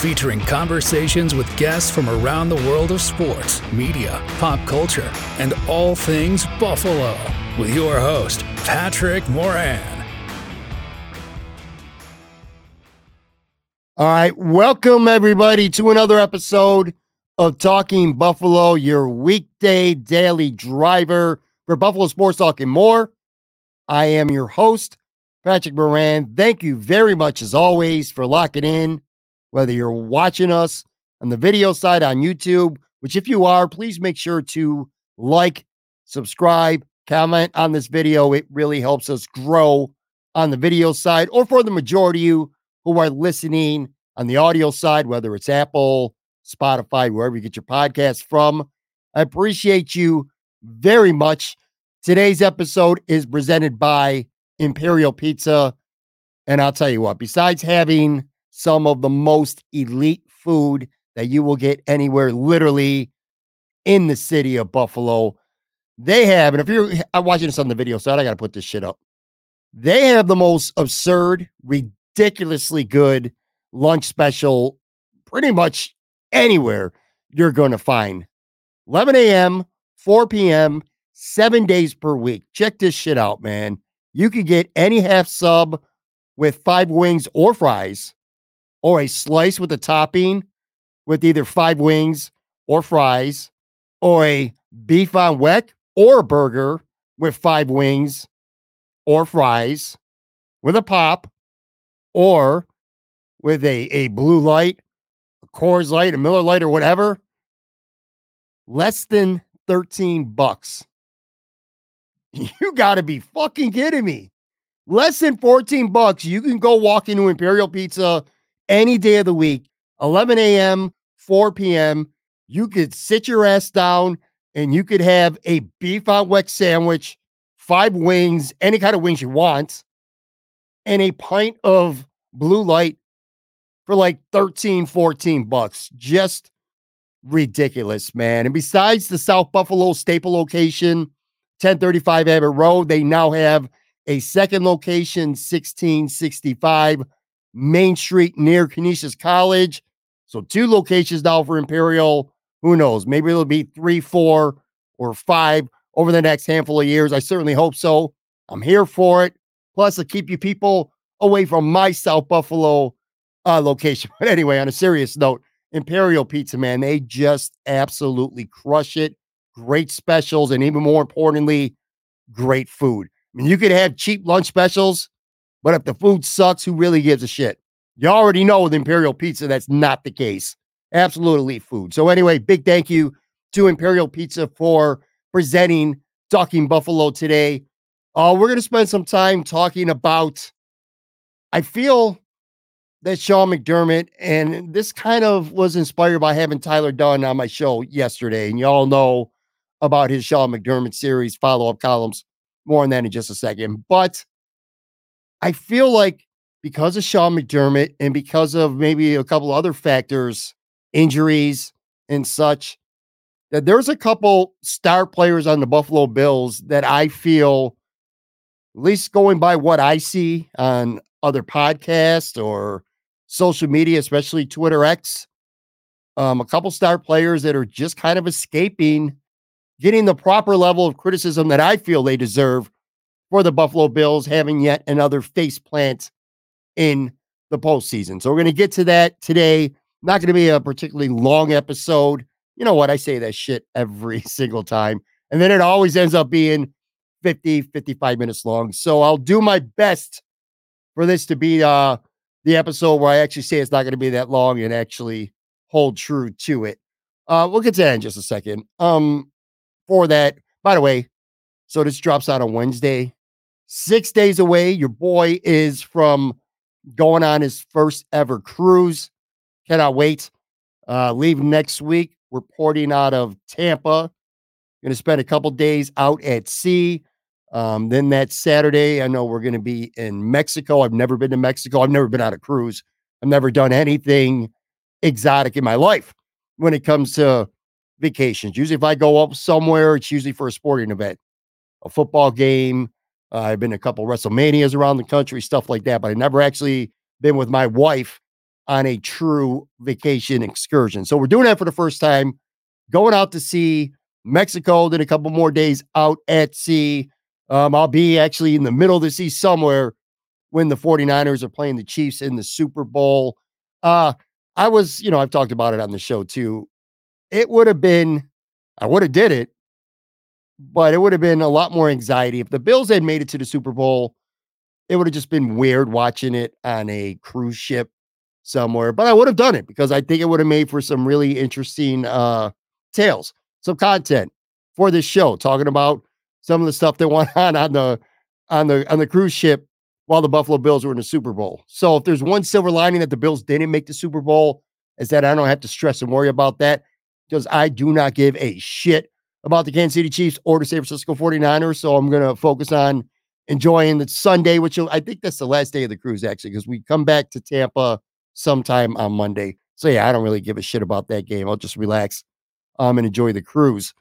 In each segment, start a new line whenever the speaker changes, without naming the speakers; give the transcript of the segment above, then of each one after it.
featuring conversations with guests from around the world of sports, media, pop culture, and all things Buffalo. With your host, Patrick Moran.
All right, welcome everybody to another episode of Talking Buffalo, your weekday daily driver for Buffalo Sports Talk and more. I am your host, Patrick Moran. Thank you very much, as always, for locking in, whether you're watching us on the video side on YouTube, which, if you are, please make sure to like, subscribe, comment on this video. It really helps us grow on the video side, or for the majority of you who are listening on the audio side, whether it's Apple, Spotify, wherever you get your podcast from. I appreciate you very much. Today's episode is presented by Imperial Pizza. And I'll tell you what, besides having some of the most elite food that you will get anywhere, literally in the city of Buffalo, they have, and if you're I'm watching this on the video side, I got to put this shit up. They have the most absurd, ridiculously good lunch special pretty much anywhere you're going to find. 11 a.m., 4 p.m., seven days per week. Check this shit out, man. You could get any half sub with five wings or fries, or a slice with a topping with either five wings or fries, or a beef on weck or a burger with five wings or fries with a pop, or with a, a blue light, a Coors Light, a Miller Lite, or whatever. Less than 13 bucks. You got to be fucking kidding me. Less than 14 bucks. You can go walk into Imperial Pizza any day of the week, 11 a.m., 4 p.m. You could sit your ass down and you could have a beef on weck sandwich, five wings, any kind of wings you want, and a pint of blue light for like 13, 14 bucks. Just ridiculous, man. And besides the South Buffalo staple location, 1035 Abbott Road. They now have a second location, 1665 Main Street near Canisius College. So two locations now for Imperial. Who knows? Maybe it'll be three, four, or five over the next handful of years. I certainly hope so. I'm here for it. Plus, to keep you people away from my South Buffalo uh, location. But anyway, on a serious note, Imperial Pizza, man, they just absolutely crush it great specials, and even more importantly, great food. I mean, you could have cheap lunch specials, but if the food sucks, who really gives a shit? You already know with Imperial Pizza, that's not the case. Absolute elite food. So, anyway, big thank you to Imperial Pizza for presenting Talking Buffalo today. Uh, we're going to spend some time talking about, I feel that Sean McDermott, and this kind of was inspired by having Tyler Dunne on my show yesterday. And y'all know about his Sean McDermott series follow up columns. More on that in just a second. But I feel like because of Sean McDermott and because of maybe a couple other factors, injuries and such, that there's a couple star players on the Buffalo Bills that I feel, at least going by what I see on other podcasts or social media, especially Twitter X. Um, a couple star players that are just kind of escaping getting the proper level of criticism that I feel they deserve for the Buffalo Bills having yet another face plant in the postseason. So we're going to get to that today. Not going to be a particularly long episode. You know what? I say that shit every single time. And then it always ends up being 50, 55 minutes long. So I'll do my best for this to be uh, the episode where I actually say it's not going to be that long and actually hold true to it. Uh, we'll get to that in just a second. Um, for that, by the way, so this drops out on Wednesday. Six days away. Your boy is from going on his first ever cruise. Cannot wait. Uh, leave next week. Reporting out of Tampa. Going to spend a couple days out at sea. Um, then that Saturday, I know we're going to be in Mexico. I've never been to Mexico. I've never been on a cruise. I've never done anything exotic in my life when it comes to vacations. Usually, if I go up somewhere, it's usually for a sporting event, a football game. Uh, I've been a couple WrestleManias around the country, stuff like that, but I've never actually been with my wife on a true vacation excursion. So we're doing that for the first time, going out to see Mexico, then a couple more days out at sea. Um, I'll be actually in the middle of the sea somewhere when the 49ers are playing the Chiefs in the Super Bowl. Uh, I was, you know, I've talked about it on the show too. It would have been, I would have did it, but it would have been a lot more anxiety. If the Bills had made it to the Super Bowl, it would have just been weird watching it on a cruise ship somewhere. But I would have done it because I think it would have made for some really interesting uh tales, some content for this show, talking about some of the stuff that went on on the on the on the cruise ship while the Buffalo Bills were in the Super Bowl. So if there's one silver lining that the Bills didn't make the Super Bowl, is that I don't have to stress and worry about that because I do not give a shit about the Kansas City Chiefs or the San Francisco 49ers. So I'm going to focus on enjoying the Sunday, which I think that's the last day of the cruise, actually, because we come back to Tampa sometime on Monday. So yeah, I don't really give a shit about that game. I'll just relax um, and enjoy the cruise.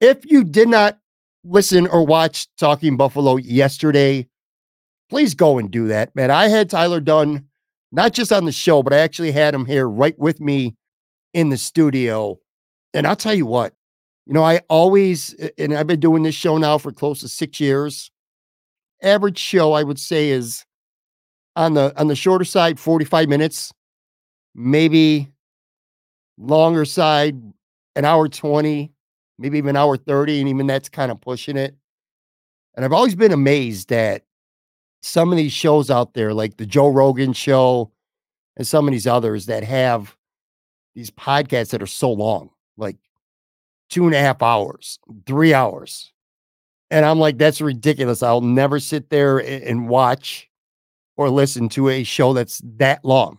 If you did not listen or watch Talking Buffalo yesterday, please go and do that, man. I had Tyler Dunne, not just on the show, but I actually had him here right with me in the studio. And I'll tell you what, you know, I always, and I've been doing this show now for close to six years. Average show, I would say, is on the on the shorter side, 45 minutes, maybe longer side, an hour 20, maybe even an hour 30, and even that's kind of pushing it. And I've always been amazed at some of these shows out there, like the Joe Rogan show and some of these others that have these podcasts that are so long, like two and a half hours, three hours. And I'm like, that's ridiculous. I'll never sit there and watch or listen to a show that's that long.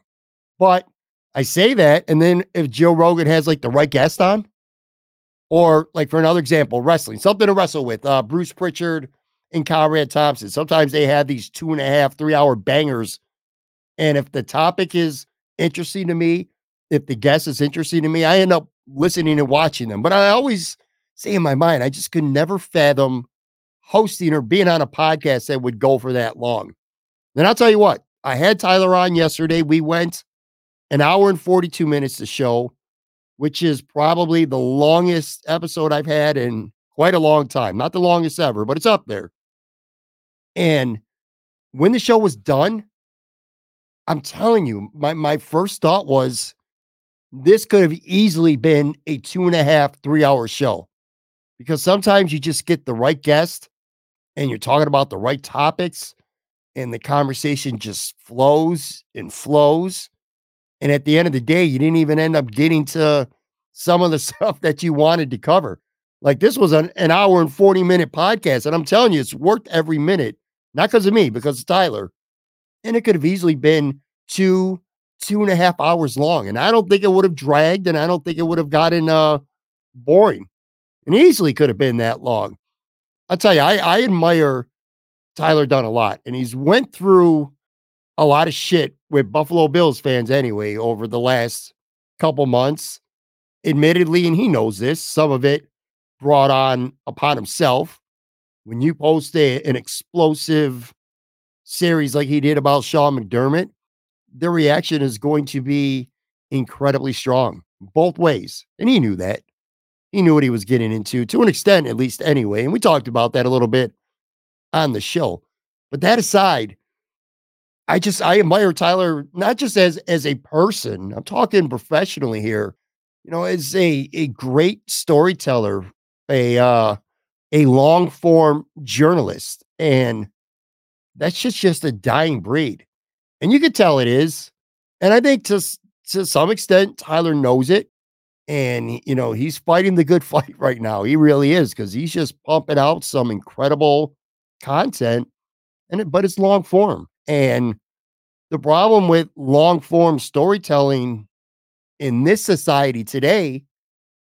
But I say that. And then if Joe Rogan has like the right guest on, or like for another example, wrestling, something to wrestle with, uh, Bruce Prichard and Conrad Thompson. Sometimes they have these two and a half, three hour bangers. And if the topic is interesting to me, if the guest is interesting to me, I end up listening and watching them. But I always say in my mind, I just could never fathom hosting or being on a podcast that would go for that long. Then I'll tell you what, I had Tyler on yesterday. We went an hour and 42 minutes to show, which is probably the longest episode I've had in quite a long time. Not the longest ever, but it's up there. And when the show was done, I'm telling you, my, my first thought was this could have easily been a two and a half, three hour show because sometimes you just get the right guest and you're talking about the right topics and the conversation just flows and flows. And at the end of the day, you didn't even end up getting to some of the stuff that you wanted to cover. Like this was an, an hour and 40 minute podcast. And I'm telling you, it's worked every minute, not because of me, because of Tyler. And it could have easily been two, two and a half hours long. And I don't think it would have dragged and I don't think it would have gotten uh boring. And easily could have been that long. I'll tell you, I, I admire Tyler Dunne a lot. And he's went through a lot of shit with Buffalo Bills fans anyway over the last couple months. Admittedly, and he knows this, some of it brought on upon himself. When you post a, an explosive series like he did about Sean McDermott, the reaction is going to be incredibly strong both ways. And he knew that. He knew what he was getting into to an extent, at least anyway. And we talked about that a little bit on the show. But that aside, I just I admire Tyler not just as as a person. I'm talking professionally here. You know, as a a great storyteller, a uh a long form journalist, and that's just just a dying breed. And you could tell it is. And I think to to some extent Tyler knows it and you know he's fighting the good fight right now he really is because he's just pumping out some incredible content and it, but it's long form and the problem with long form storytelling in this society today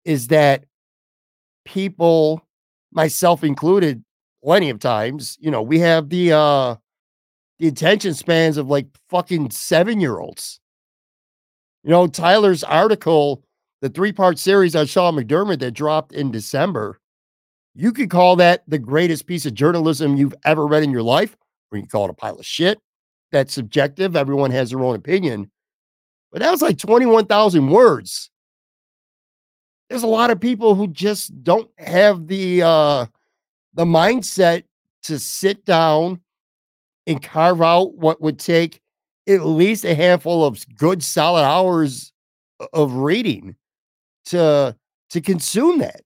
is that people myself included plenty of times you know we have the uh the attention spans of like fucking 7 year olds you know Tyler's article the three part series on Sean McDermott that dropped in December, you could call that the greatest piece of journalism you've ever read in your life, or you call it a pile of shit. That's subjective. Everyone has their own opinion. But that was like 21,000 words. There's a lot of people who just don't have the uh the mindset to sit down and carve out what would take at least a handful of good solid hours of reading to to consume that.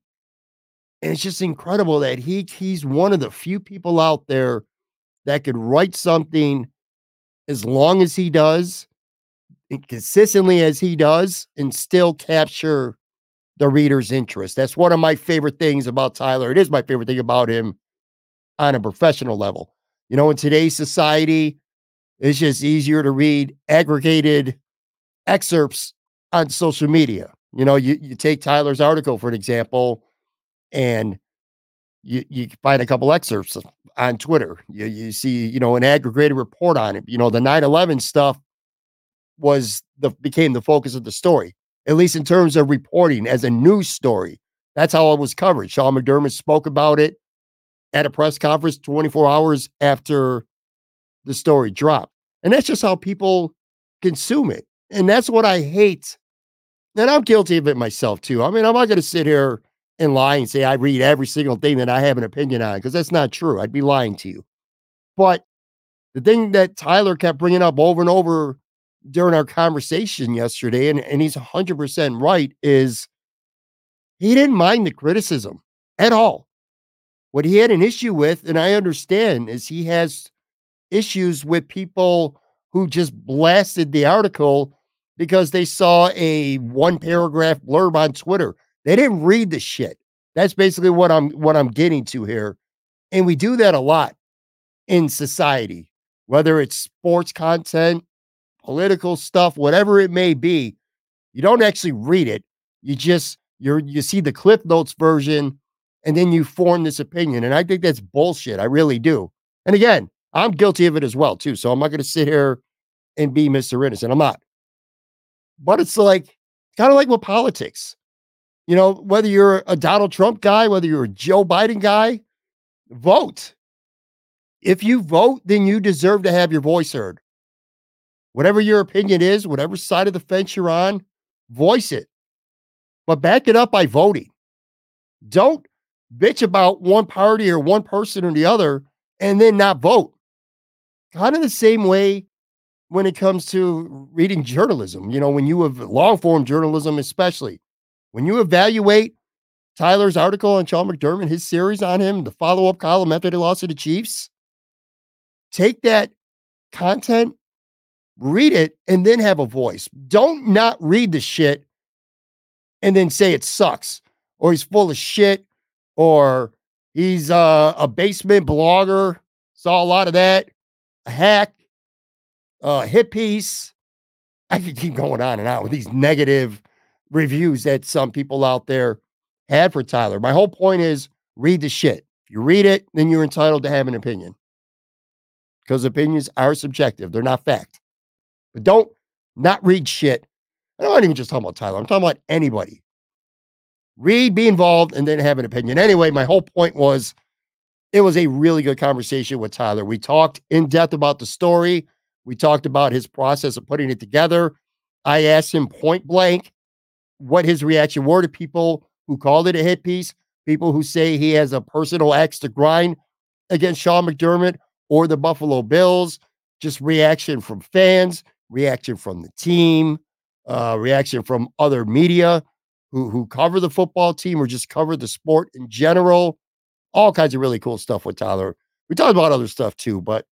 And it's just incredible that he he's one of the few people out there that could write something as long as he does, consistently as he does, and still capture the reader's interest. That's one of my favorite things about Tyler. It is my favorite thing about him on a professional level. You know, in today's society, it's just easier to read aggregated excerpts on social media. You know, you, you take Tyler's article, for an example, and you, you find a couple excerpts on Twitter. You, you see, you know, an aggregated report on it. You know, the 9 11 stuff was the became the focus of the story, at least in terms of reporting as a news story. That's how it was covered. Sean McDermott spoke about it at a press conference 24 hours after the story dropped. And that's just how people consume it. And that's what I hate and I'm guilty of it myself too. I mean, I'm not going to sit here and lie and say I read every single thing that I have an opinion on because that's not true. I'd be lying to you. But the thing that Tyler kept bringing up over and over during our conversation yesterday, and, and he's 100% right, is he didn't mind the criticism at all. What he had an issue with, and I understand, is he has issues with people who just blasted the article because they saw a one paragraph blurb on Twitter. They didn't read the shit. That's basically what I'm what I'm getting to here. And we do that a lot in society, whether it's sports content, political stuff, whatever it may be. You don't actually read it. You just you're you see the clip notes version and then you form this opinion. And I think that's bullshit. I really do. And again, I'm guilty of it as well, too. So I'm not going to sit here and be Mr. Innocent. I'm not. But it's like kind of like with politics. You know, whether you're a Donald Trump guy, whether you're a Joe Biden guy, vote. If you vote, then you deserve to have your voice heard. Whatever your opinion is, whatever side of the fence you're on, voice it. But back it up by voting. Don't bitch about one party or one person or the other and then not vote. Kind of the same way when it comes to reading journalism. You know, when you have long form journalism, especially when you evaluate Tyler's article on Sean McDermott, his series on him, the follow up column after they lost to the Chiefs, take that content, read it, and then have a voice. Don't not read the shit and then say it sucks or he's full of shit or he's uh, a basement blogger. Saw a lot of that. A hack uh, hit piece. I could keep going on and on with these negative reviews that some people out there had for Tyler. My whole point is read the shit. If you read it, then you're entitled to have an opinion because opinions are subjective, they're not fact. But don't not read shit. I'm not even just talking about Tyler, I'm talking about anybody. Read, be involved, and then have an opinion. Anyway, my whole point was it was a really good conversation with Tyler. We talked in depth about the story We talked about his process of putting it together. I asked him point blank what his reaction were to people who called it a hit piece, people who say he has a personal axe to grind against Sean McDermott or the Buffalo Bills, just reaction from fans, reaction from the team, uh, reaction from other media who who cover the football team or just cover the sport in general. All kinds of really cool stuff with Tyler. We talked about other stuff too, but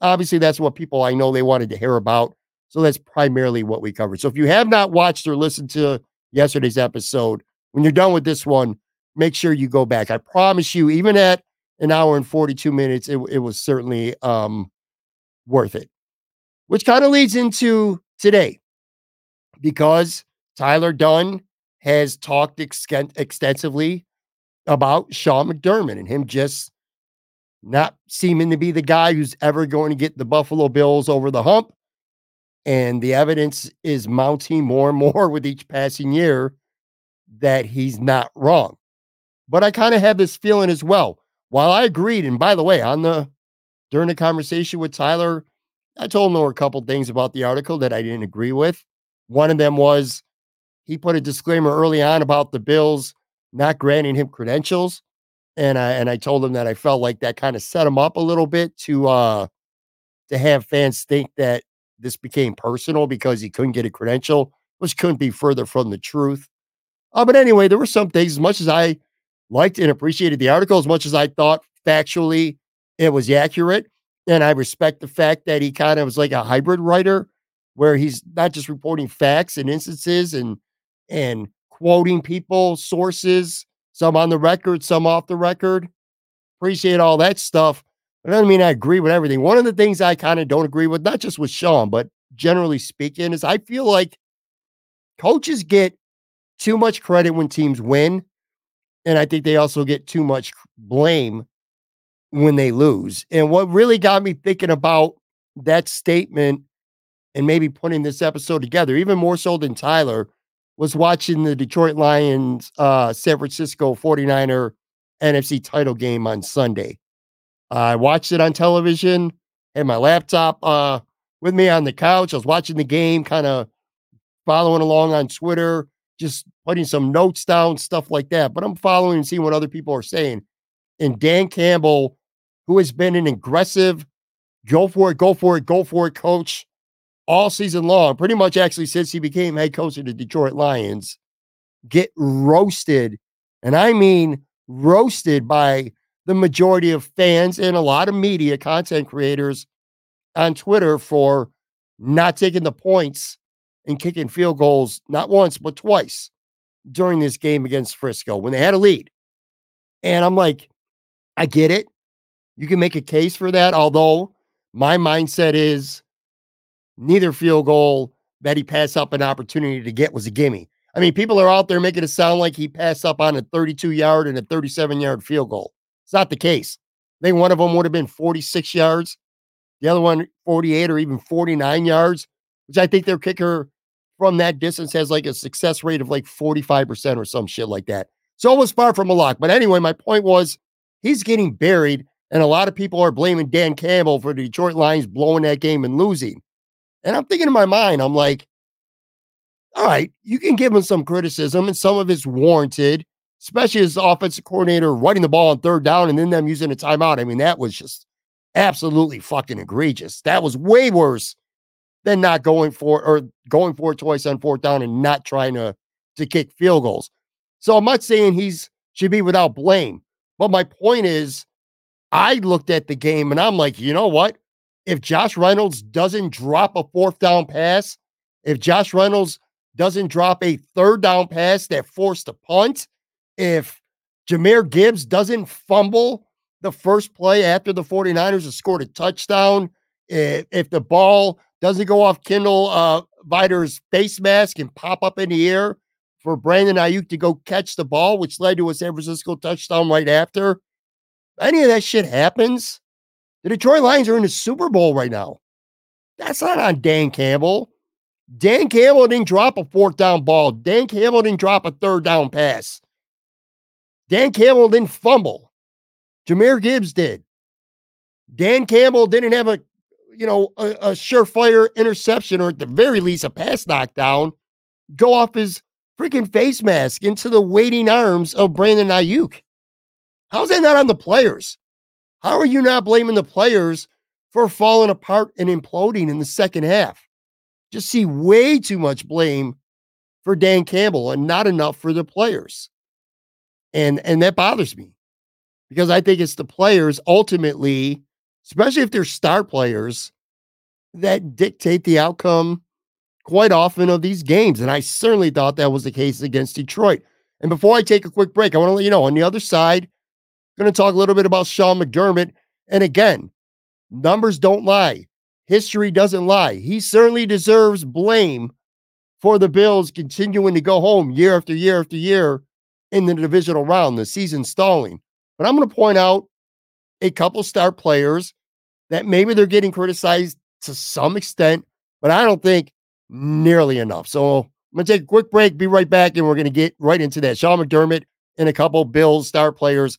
obviously that's what people I know they wanted to hear about. So that's primarily what we covered. So if you have not watched or listened to yesterday's episode, when you're done with this one, make sure you go back. I promise you, even at an hour and 42 minutes, it, it was certainly um, worth it. Which kind of leads into today because Tyler Dunne has talked extensively about Sean McDermott and him just not seeming to be the guy who's ever going to get the Buffalo Bills over the hump. And the evidence is mounting more and more with each passing year that he's not wrong. But I kind of have this feeling as well. While I agreed, and by the way, on the during the conversation with Tyler, I told him there were a couple things about the article that I didn't agree with. One of them was he put a disclaimer early on about the Bills not granting him credentials. And I and I told him that I felt like that kind of set him up a little bit to uh to have fans think that this became personal because he couldn't get a credential, which couldn't be further from the truth. Uh, but anyway, there were some things, as much as I liked and appreciated the article, as much as I thought factually it was accurate. And I respect the fact that he kind of was like a hybrid writer where he's not just reporting facts and instances and and quoting people, sources, some on the record, some off the record. Appreciate all that stuff. But doesn't mean I agree with everything. One of the things I kind of don't agree with, not just with Sean, but generally speaking, is I feel like coaches get too much credit when teams win. And I think they also get too much blame when they lose. And what really got me thinking about that statement and maybe putting this episode together, even more so than Tyler, was watching the Detroit Lions uh, San Francisco 49er NFC title game on Sunday. I watched it on television, had my laptop uh, with me on the couch. I was watching the game, kind of following along on Twitter, just putting some notes down, stuff like that. But I'm following and seeing what other people are saying. And Dan Campbell, who has been an aggressive, go for it, go for it, go for it coach all season long, pretty much actually since he became head coach of the Detroit Lions, get roasted. And I mean roasted by the majority of fans and a lot of media content creators on Twitter for not taking the points and kicking field goals, not once, but twice during this game against Frisco when they had a lead. And I'm like, I get it. You can make a case for that. Although my mindset is neither field goal that he passed up an opportunity to get was a gimme. I mean, people are out there making it sound like he passed up on a 32 yard and a 37 yard field goal. It's not the case. I think one of them would have been 46 yards, the other one 48 or even 49 yards, which I think their kicker from that distance has like a success rate of like 45% or some shit like that. So it was far from a lock. But anyway, my point was he's getting buried, and a lot of people are blaming Dan Campbell for the Detroit Lions blowing that game and losing. And I'm thinking in my mind, I'm like, all right, you can give him some criticism, and some of it's warranted, especially as offensive coordinator running the ball on third down and then them using a timeout. I mean, that was just absolutely fucking egregious. That was way worse than not going for or going for it twice on fourth down and not trying to to kick field goals. So I'm not saying he's should be without blame, but my point is, I looked at the game and I'm like, you know what? If Josh Reynolds doesn't drop a fourth down pass, if Josh Reynolds doesn't drop a third down pass that forced a punt, if Jahmyr Gibbs doesn't fumble the first play after the 49ers have scored a touchdown, if, if the ball doesn't go off Kindle uh, Vildor's face mask and pop up in the air for Brandon Aiyuk to go catch the ball, which led to a San Francisco touchdown right after, any of that shit happens, the Detroit Lions are in the Super Bowl right now. That's not on Dan Campbell. Dan Campbell didn't drop a fourth down ball. Dan Campbell didn't drop a third down pass. Dan Campbell didn't fumble. Jahmyr Gibbs did. Dan Campbell didn't have a you know, a, a surefire interception or at the very least a pass knockdown go off his freaking face mask into the waiting arms of Brandon Aiyuk. How's that not on the players? How are you not blaming the players for falling apart and imploding in the second half? Just see way too much blame for Dan Campbell and not enough for the players. And and that bothers me because I think it's the players ultimately, especially if they're star players, that dictate the outcome quite often of these games. And I certainly thought that was the case against Detroit. And before I take a quick break, I want to let you know on the other side, going to talk a little bit about Sean McDermott. And again, numbers don't lie, history doesn't lie. He certainly deserves blame for the Bills continuing to go home year after year after year in the divisional round, the season stalling. But I'm going to point out a couple star players that maybe they're getting criticized to some extent, but I don't think nearly enough. So I'm going to take a quick break, be right back, and we're going to get right into that. Sean McDermott and a couple Bills star players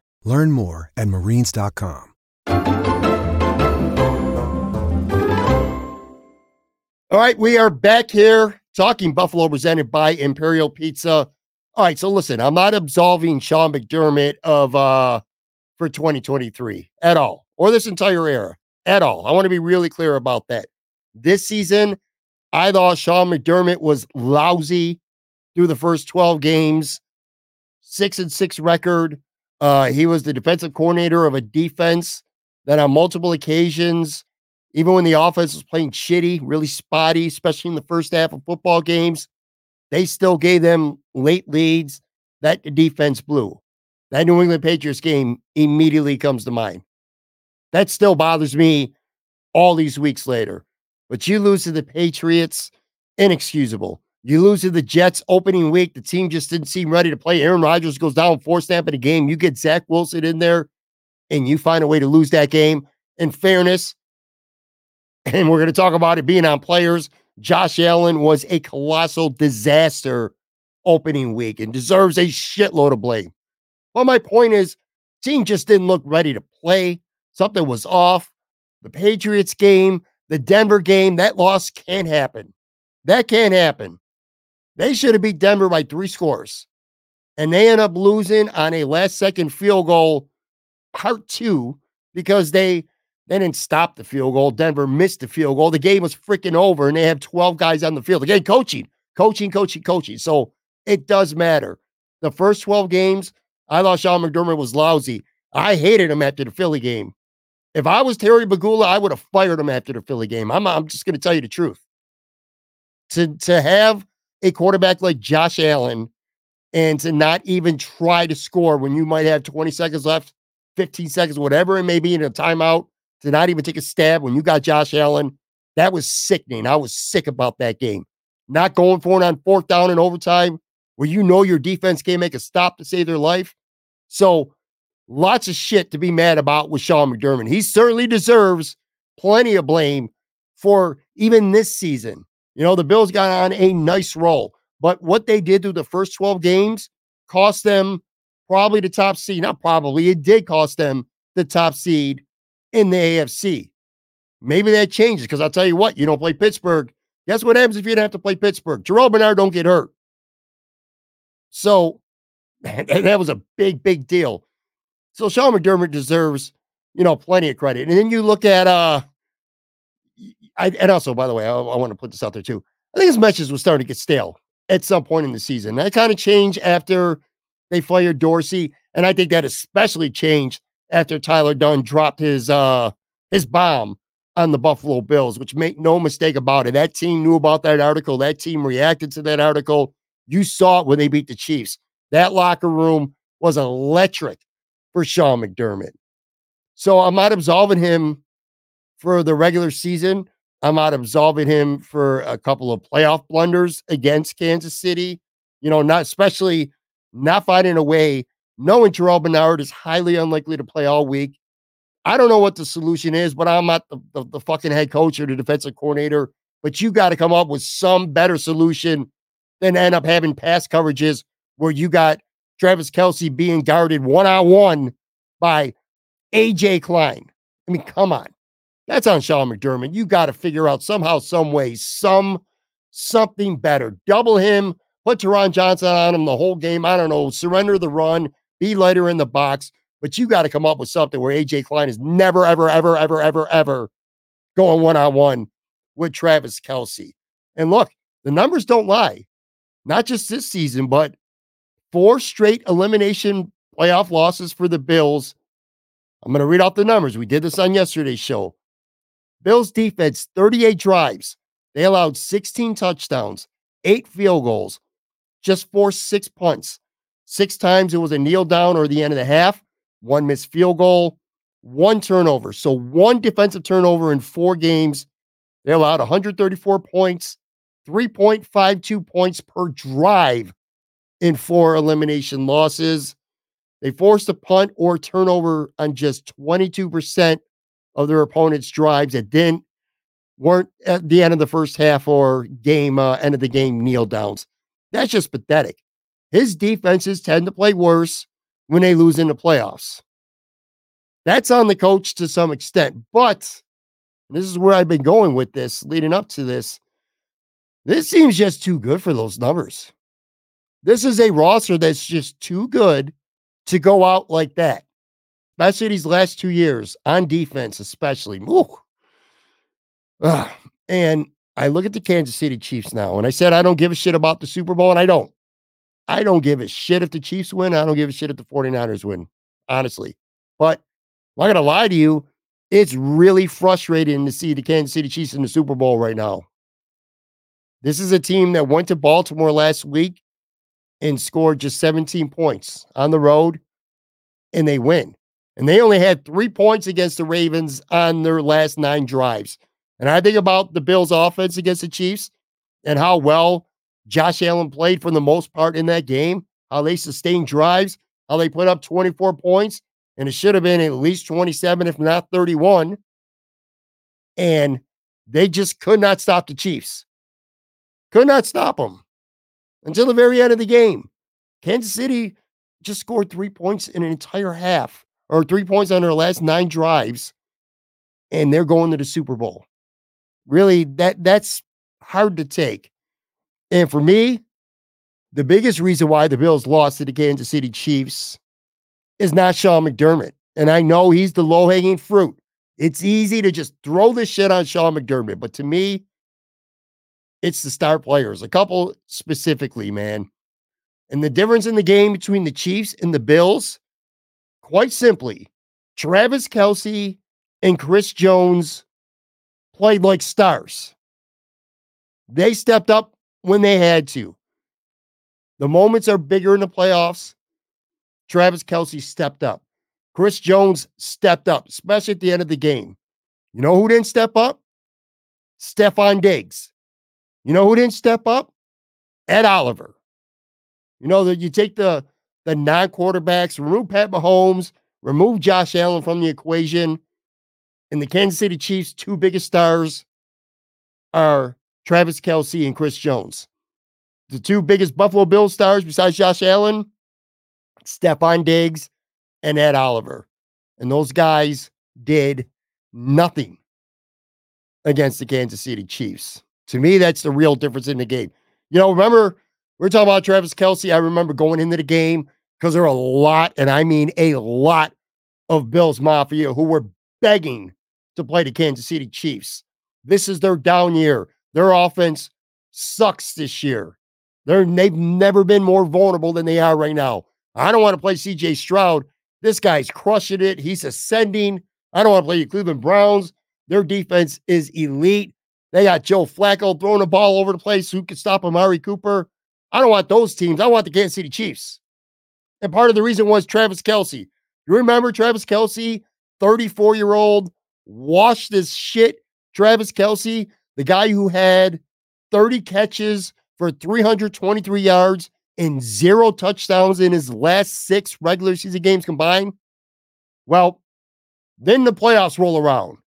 Learn more at marines.com.
All right, we are back here talking Buffalo presented by Imperial Pizza. All right, so listen, I'm not absolving Sean McDermott of uh for 2023 at all, or this entire era at all. I want to be really clear about that. This season, I thought Sean McDermott was lousy through the first 12 games, six and six record. Uh, he was the defensive coordinator of a defense that on multiple occasions even when the offense was playing shitty, really spotty, especially in the first half of football games, they still gave them late leads. That defense blew. That New England Patriots game immediately comes to mind. That still bothers me all these weeks later. But you lose to the Patriots, inexcusable. You lose to the Jets opening week. The team just didn't seem ready to play. Aaron Rodgers goes down four snap in a game. You get Zach Wilson in there and you find a way to lose that game. In fairness, and we're going to talk about it being on players. Josh Allen was a colossal disaster opening week and deserves a shitload of blame. But my point is, team just didn't look ready to play. Something was off. The Patriots game, the Denver game, that loss can't happen. That can't happen. They should have beat Denver by three scores. And they end up losing on a last second field goal, part two, because they They didn't stop the field goal. Denver missed the field goal. The game was freaking over, and they have 12 guys on the field. Again, coaching, coaching, coaching, coaching. So it does matter. The first 12 games, I thought Sean McDermott was lousy. I hated him after the Philly game. If I was Terry Pegula, I would have fired him after the Philly game. I'm, I'm just going to tell you the truth. To, to have a quarterback like Josh Allen and to not even try to score when you might have 20 seconds left, 15 seconds, whatever it may be in a timeout, to not even take a stab when you got Josh Allen, that was sickening. I was sick about that game. Not going for it on fourth down in overtime where you know your defense can't make a stop to save their life. So lots of shit to be mad about with Sean McDermott. He certainly deserves plenty of blame for even this season. You know, the Bills got on a nice roll, but what they did through the first 12 games cost them probably the top seed. Not probably, it did cost them the top seed in the AFC. Maybe that changes because I'll tell you what, you don't play Pittsburgh. Guess what happens if you don't have to play Pittsburgh? Terrell Bernard don't get hurt. So that was a big, big deal. So Sean McDermott deserves, you know, plenty of credit. And then you look at uh I, and also, by the way, I, I want to put this out there too. I think his message was starting to get stale at some point in the season. That kind of changed after they fired Dorsey, and I think that especially changed after Tyler Dunne dropped his uh his bomb on the Buffalo Bills, which make no mistake about it. That team knew about that article. That team reacted to that article. You saw it when they beat the Chiefs. That locker room was electric for Sean McDermott. So I'm not absolving him for the regular season. I'm not absolving him for a couple of playoff blunders against Kansas City. You know, not especially not finding a way, knowing Terrell Bernard is highly unlikely to play all week. I don't know what the solution is, but I'm not the, the, the fucking head coach or the defensive coordinator. But you got to come up with some better solution than end up having pass coverages where you got Travis Kelce being guarded one on one by AJ Klein. I mean, come on. That's on Sean McDermott. You got to figure out somehow, some way, some something better. Double him, put Taron Johnson on him the whole game. I don't know. Surrender the run, be lighter in the box. But you got to come up with something where AJ Klein is never, ever, ever, ever, ever, ever going one on one with Travis Kelce. And look, the numbers don't lie. Not just this season, but four straight elimination playoff losses for the Bills. I'm going to read out the numbers. We did this on yesterday's show. Bills defense, 38 drives. They allowed 16 touchdowns, eight field goals, just forced six punts. Six times it was a kneel down or the end of the half, one missed field goal, one turnover. So one defensive turnover in four games. They allowed 134 points, 3.52 points per drive in four elimination losses. They forced a punt or turnover on just 22% of their opponent's drives that didn't weren't at the end of the first half or game uh, end of the game kneel downs. That's just pathetic. His defenses tend to play worse when they lose in the playoffs. That's on the coach to some extent, but this is where I've been going with this leading up to this. This seems just too good for those numbers. This is a roster that's just too good to go out like that especially these last two years on defense, especially. and I look at the Kansas City Chiefs now, and I said I don't give a shit about the Super Bowl, and I don't. I don't give a shit if the Chiefs win. I don't give a shit if the 49ers win, honestly. But I'm not going to lie to you. It's really frustrating to see the Kansas City Chiefs in the Super Bowl right now. This is a team that went to Baltimore last week and scored just 17 points on the road, and they win. And they only had three points against the Ravens on their last nine drives. And I think about the Bills' offense against the Chiefs and how well Josh Allen played for the most part in that game, how they sustained drives, how they put up 24 points, and it should have been at least 27, if not 31. And they just could not stop the Chiefs. Could not stop them until the very end of the game. Kansas City just scored three points in an entire half or three points on their last nine drives, and they're going to the Super Bowl. Really, that that's hard to take. And for me, the biggest reason why the Bills lost to the Kansas City Chiefs is not Sean McDermott. And I know he's the low hanging fruit. It's easy to just throw this shit on Sean McDermott, but to me, it's the star players, a couple specifically, man. And the difference in the game between the Chiefs and the Bills, quite simply, Travis Kelce and Chris Jones played like stars. They stepped up when they had to. The moments are bigger in the playoffs. Travis Kelce stepped up. Chris Jones stepped up, especially at the end of the game. You know who didn't step up? Stefon Diggs. You know who didn't step up? Ed Oliver. You know that you take the the non-quarterbacks, remove Pat Mahomes, remove Josh Allen from the equation, and the Kansas City Chiefs' two biggest stars are Travis Kelce and Chris Jones. The two biggest Buffalo Bills stars besides Josh Allen, Stefon Diggs and Ed Oliver. And those guys did nothing against the Kansas City Chiefs. To me, that's the real difference in the game. You know, remember, we are talking about Travis Kelce. I remember going into the game because there are a lot, and I mean a lot of Bills Mafia who were begging to play the Kansas City Chiefs. This is their down year. Their offense sucks this year. They're, they've never been more vulnerable than they are right now. I don't want to play CJ Stroud. This guy's crushing it. He's ascending. I don't want to play the Cleveland Browns. Their defense is elite. They got Joe Flacco throwing the ball over the place. Who can stop Amari Cooper? I don't want those teams. I want the Kansas City Chiefs. And part of the reason was Travis Kelce. You remember Travis Kelce, 34 year old, washed this shit. Travis Kelce, the guy who had 30 catches for 323 yards and zero touchdowns in his last six regular season games combined. Well, then the playoffs roll around,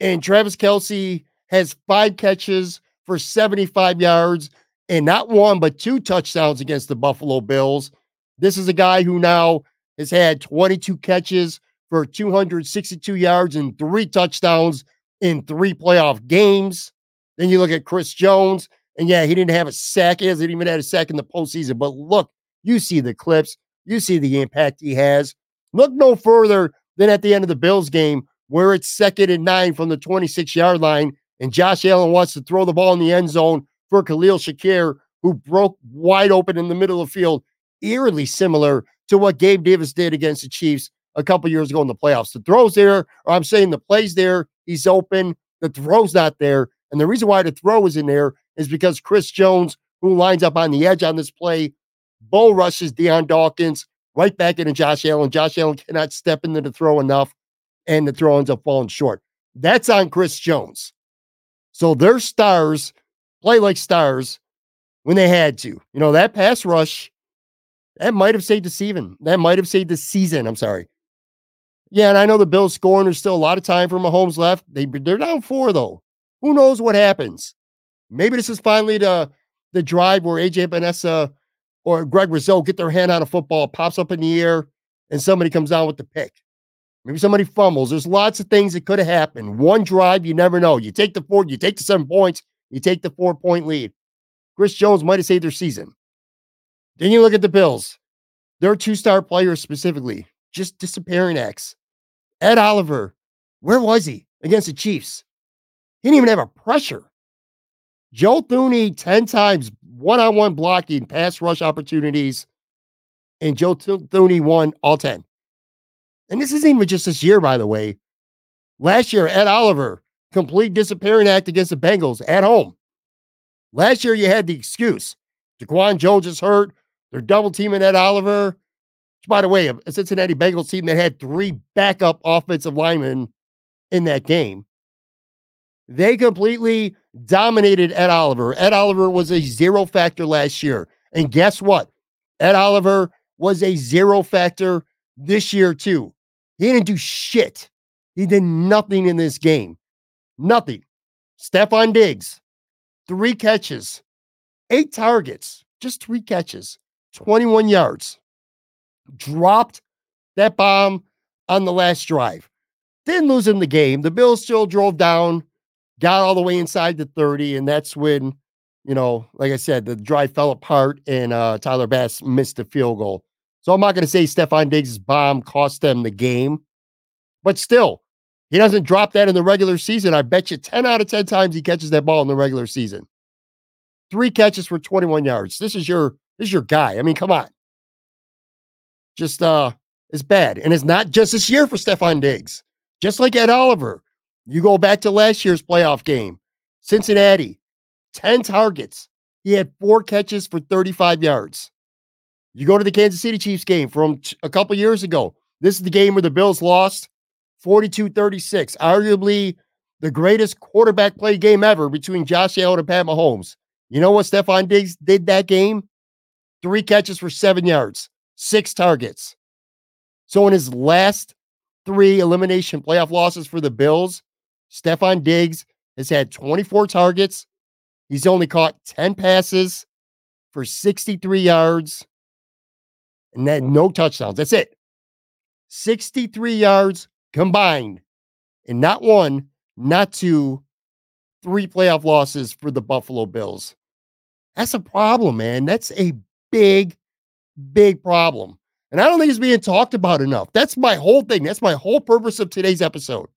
and Travis Kelce has five catches for 75 yards and not one, but two touchdowns against the Buffalo Bills. This is a guy who now has had 22 catches for 262 yards and three touchdowns in three playoff games. Then you look at Chris Jones, and yeah, he didn't have a sack. He hasn't even had a sack in the postseason. But look, you see the clips, you see the impact he has. Look no further than at the end of the Bills game, where it's second and nine from the 26 yard line, and Josh Allen wants to throw the ball in the end zone for Khalil Shakir, who broke wide open in the middle of the field, eerily similar to what Gabe Davis did against the Chiefs a couple years ago in the playoffs. The throw's there, or I'm saying the play's there, he's open, the throw's not there. And the reason why the throw is in there is because Chris Jones, who lines up on the edge on this play, bull rushes Dion Dawkins right back into Josh Allen. Josh Allen cannot step into the throw enough, and the throw ends up falling short. That's on Chris Jones. So their stars play like stars when they had to. You know, that pass rush, that might have saved the season. That might have saved the season. I'm sorry. Yeah, and I know the Bills scoring. There's still a lot of time for Mahomes left. They, they're down four, though. Who knows what happens? Maybe this is finally the the drive where AJ Epenesa or Greg Rousseau get their hand on a football, pops up in the air, and somebody comes down with the pick. Maybe somebody fumbles. There's lots of things that could have happened. One drive, you never know. You take the four, you take the seven points, you take the four point lead. Chris Jones might have saved their season. Then you look at the Bills. Their two star players specifically, just disappearing acts. Ed Oliver, where was he against the Chiefs? He didn't even have a pressure. Joe Thuney, 10 times one on one blocking, pass rush opportunities, and Joe Thuney won all 10. And this isn't even just this year, by the way. Last year, Ed Oliver, complete disappearing act against the Bengals at home. Last year, you had the excuse Daquan Jones is hurt. They're double teaming Ed Oliver. Which, by the way, a Cincinnati Bengals team that had three backup offensive linemen in that game. They completely dominated Ed Oliver. Ed Oliver was a zero factor last year. And guess what? Ed Oliver was a zero factor this year, too. He didn't do shit. He did nothing in this game. Nothing. Stefon Diggs, three catches, eight targets, just three catches, 21 yards. Dropped that bomb on the last drive. Didn't lose in the game. The Bills still drove down got all the way inside the 30, and that's when, you know, like I said, the drive fell apart and uh, Tyler Bass missed the field goal. So I'm not going to say Stefon Diggs' bomb cost them the game, but still, He doesn't drop that in the regular season. I bet you 10 out of 10 times he catches that ball in the regular season. Three catches for 21 yards. This is your this is your guy. I mean, come on. Just uh it's bad. And it's not just this year for Stefon Diggs. Just like Ed Oliver. You go back to last year's playoff game. Cincinnati, 10 targets. He had four catches for 35 yards. You go to the Kansas City Chiefs game from a couple years ago. This is the game where the Bills lost 42 36, arguably the greatest quarterback play game ever between Josh Allen and Pat Mahomes. You know what Stefon Diggs did that game? Three catches for seven yards, six targets. So in his last three elimination playoff losses for the Bills, Stefon Diggs has had 24 targets. He's only caught 10 passes for 63 yards and then no touchdowns. That's it. 63 yards combined, and not one, not two, three playoff losses for the Buffalo Bills. That's a problem, man. That's a big, big problem. And I don't think it's being talked about enough. That's my whole thing. That's my whole purpose of today's episode.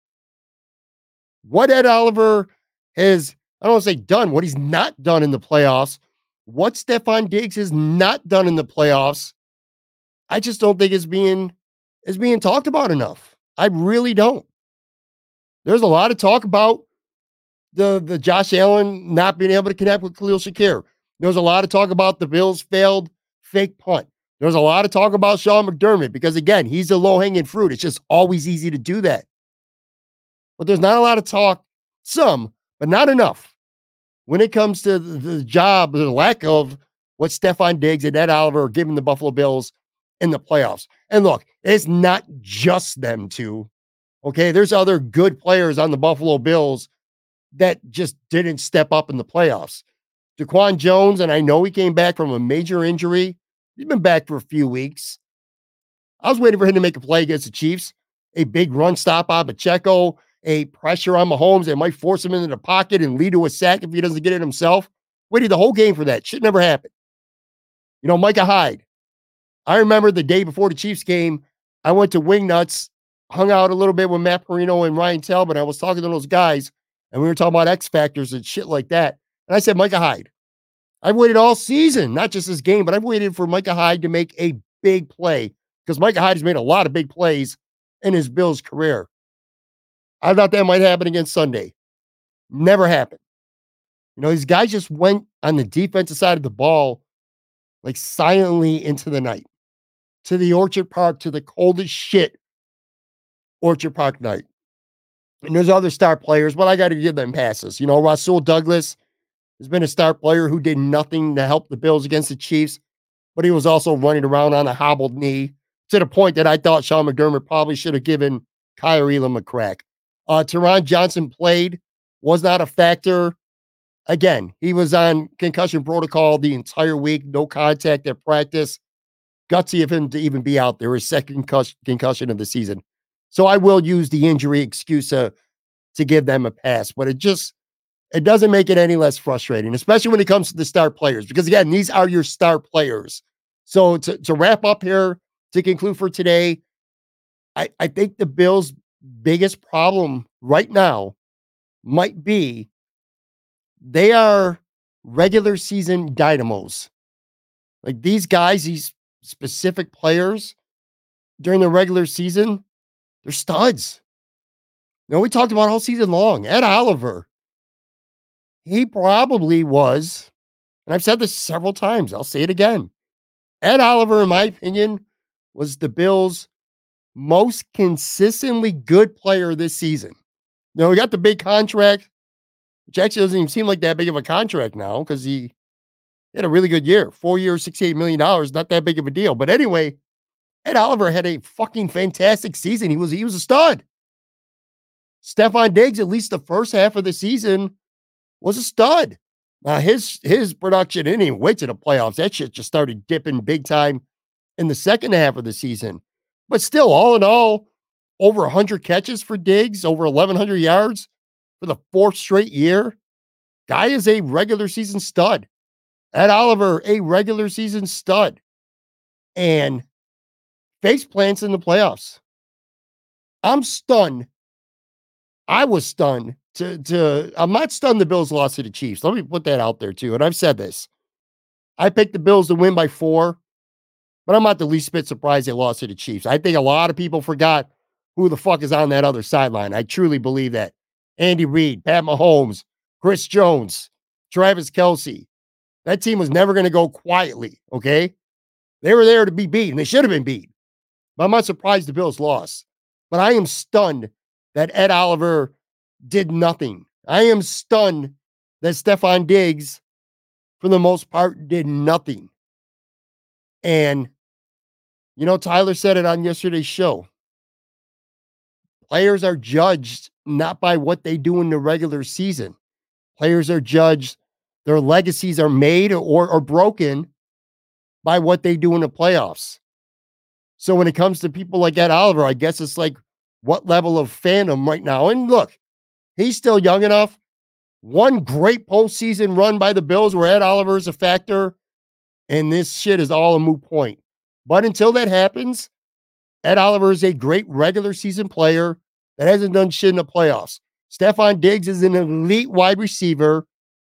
What Ed Oliver has, I don't want to say done, what he's not done in the playoffs, what Stefon Diggs has not done in the playoffs, I just don't think it's being is being talked about enough. I really don't. There's a lot of talk about the the Josh Allen not being able to connect with Khalil Shakir. There's a lot of talk about the Bills' failed fake punt. There's a lot of talk about Sean McDermott because again, he's a low hanging fruit. It's just always easy to do that. But there's not a lot of talk, some, but not enough when it comes to the, job, the lack of what Stefon Diggs and Ed Oliver are giving the Buffalo Bills in the playoffs. And look, it's not just them two. Okay. There's other good players on the Buffalo Bills that just didn't step up in the playoffs. Daquan Jones, and I know he came back from a major injury. He's been back for a few weeks. I was waiting for him to make a play against the Chiefs, a big run stop on Pacheco, a pressure on Mahomes that might force him into the pocket and lead to a sack if he doesn't get it himself. Waited the whole game for that. Shit never happened. You know, Micah Hyde, I remember the day before the Chiefs game, I went to Wingnuts, hung out a little bit with Matt Parrino and Ryan Talbot. I was talking to those guys, and we were talking about X factors and shit like that. And I said, Micah Hyde. I've waited all season, not just this game, but I've waited for Micah Hyde to make a big play because Micah Hyde has made a lot of big plays in his Bills career. I thought that might happen against Sunday. Never happened. You know, these guys just went on the defensive side of the ball like silently into the night to the Orchard Park to the coldest shit Orchard Park night. And there's other star players, but I got to give them passes. You know, Rasul Douglas has been a star player who did nothing to help the Bills against the Chiefs, but he was also running around on a hobbled knee to the point that I thought Sean McDermott probably should have given Kaiir Elam a crack. Uh, Taron Johnson played, was not a factor. Again, he was on concussion protocol the entire week, no contact at practice gutsy of him to even be out there, his second concussion of the season. So I will use the injury excuse uh, to give them a pass, but it just it doesn't make it any less frustrating, especially when it comes to the star players, because again, these are your star players. So to, to wrap up here, to conclude for today, I, I think the Bills' biggest problem right now might be they are regular season dynamos. Like these guys, these specific players during the regular season, they're studs. You know, we talked about all season long. Ed Oliver, he probably was, and I've said this several times, I'll say it again. Ed Oliver, in my opinion, was the Bills' most consistently good player this season. You know, we got the big contract, which actually doesn't even seem like that big of a contract now because he he had a really good year. Four years, $68 million. Not that big of a deal. But anyway, Ed Oliver had a fucking fantastic season. He was he was a stud. Stefon Diggs, at least the first half of the season, was a stud. Now his his production didn't even wait to the playoffs. That shit just started dipping big time in the second half of the season. But still, all in all, over 100 catches for Diggs, over 1,100 yards for the fourth straight year. Guy is a regular season stud. Ed Oliver, a regular season stud, and face plants in the playoffs. I'm stunned I was stunned to to I'm not stunned the Bills lost to the Chiefs. Let me put that out there too. And I've said this. I picked the Bills to win by four, but I'm not the least bit surprised they lost to the Chiefs. I think a lot of people forgot who the fuck is on that other sideline. I truly believe that. Andy Reid, Pat Mahomes, Chris Jones, Travis Kelce. That team was never going to go quietly, okay? They were there to be beaten. They should have been beat. But I'm not surprised the Bills lost. But I am stunned that Ed Oliver did nothing. I am stunned that Stefon Diggs, for the most part, did nothing. And, you know, Tyler said it on yesterday's show. Players are judged not by what they do in the regular season. Players are judged, their legacies are made or, or broken by what they do in the playoffs. So when it comes to people like Ed Oliver, I guess it's like what level of fandom right now. And look, he's still young enough. One great postseason run by the Bills where Ed Oliver is a factor, and this shit is all a moot point. But until that happens, Ed Oliver is a great regular season player that hasn't done shit in the playoffs. Stefon Diggs is an elite wide receiver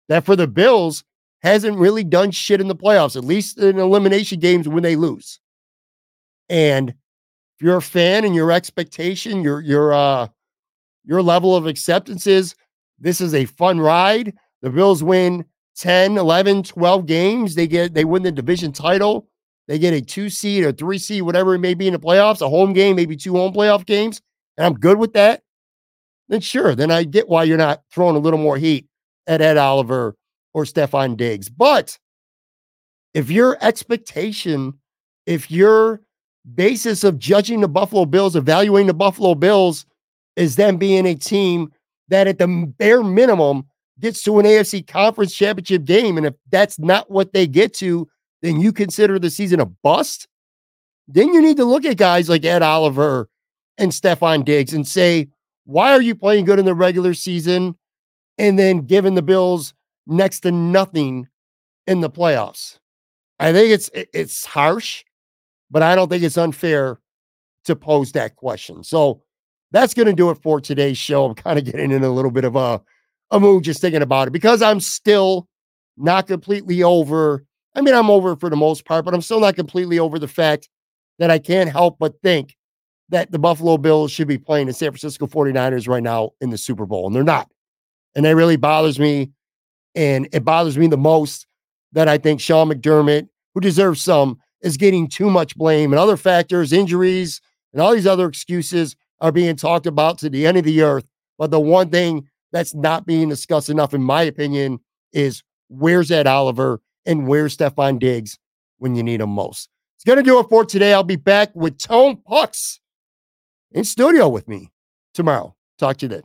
that for the Bills hasn't really done shit in the playoffs, at least in elimination games when they lose. And if you're a fan and your expectation, your your uh your level of acceptance is this is a fun ride. The Bills win 10, 11, 12 games. They get they win the division title. They get a two seed or three seed, whatever it may be in the playoffs, a home game, maybe two home playoff games, and I'm good with that. Then sure, then I get why you're not throwing a little more heat at Ed Oliver or Stefon Diggs. But if your expectation, if your basis of judging the Buffalo Bills, evaluating the Buffalo Bills, is them being a team that at the bare minimum gets to an AFC conference championship game. And if that's not what they get to, then you consider the season a bust. Then you need to look at guys like Ed Oliver and Stefon Diggs and say, why are you playing good in the regular season and then giving the Bills next to nothing in the playoffs? I think it's it's harsh but I don't think it's unfair to pose that question. So that's going to do it for today's show. I'm kind of getting in a little bit of a, a mood just thinking about it because I'm still not completely over. I mean, I'm over for the most part, but I'm still not completely over the fact that I can't help but think that the Buffalo Bills should be playing the San Francisco 49ers right now in the Super Bowl, and they're not. And that really bothers me. And it bothers me the most that I think Sean McDermott, who deserves some, is getting too much blame and other factors, injuries, and all these other excuses are being talked about to the end of the earth. But the one thing that's not being discussed enough, in my opinion, is where's Ed Oliver and where's Stefon Diggs when you need them most. It's going to do it for today. I'll be back with Tone Pucks in studio with me tomorrow. Talk to you then.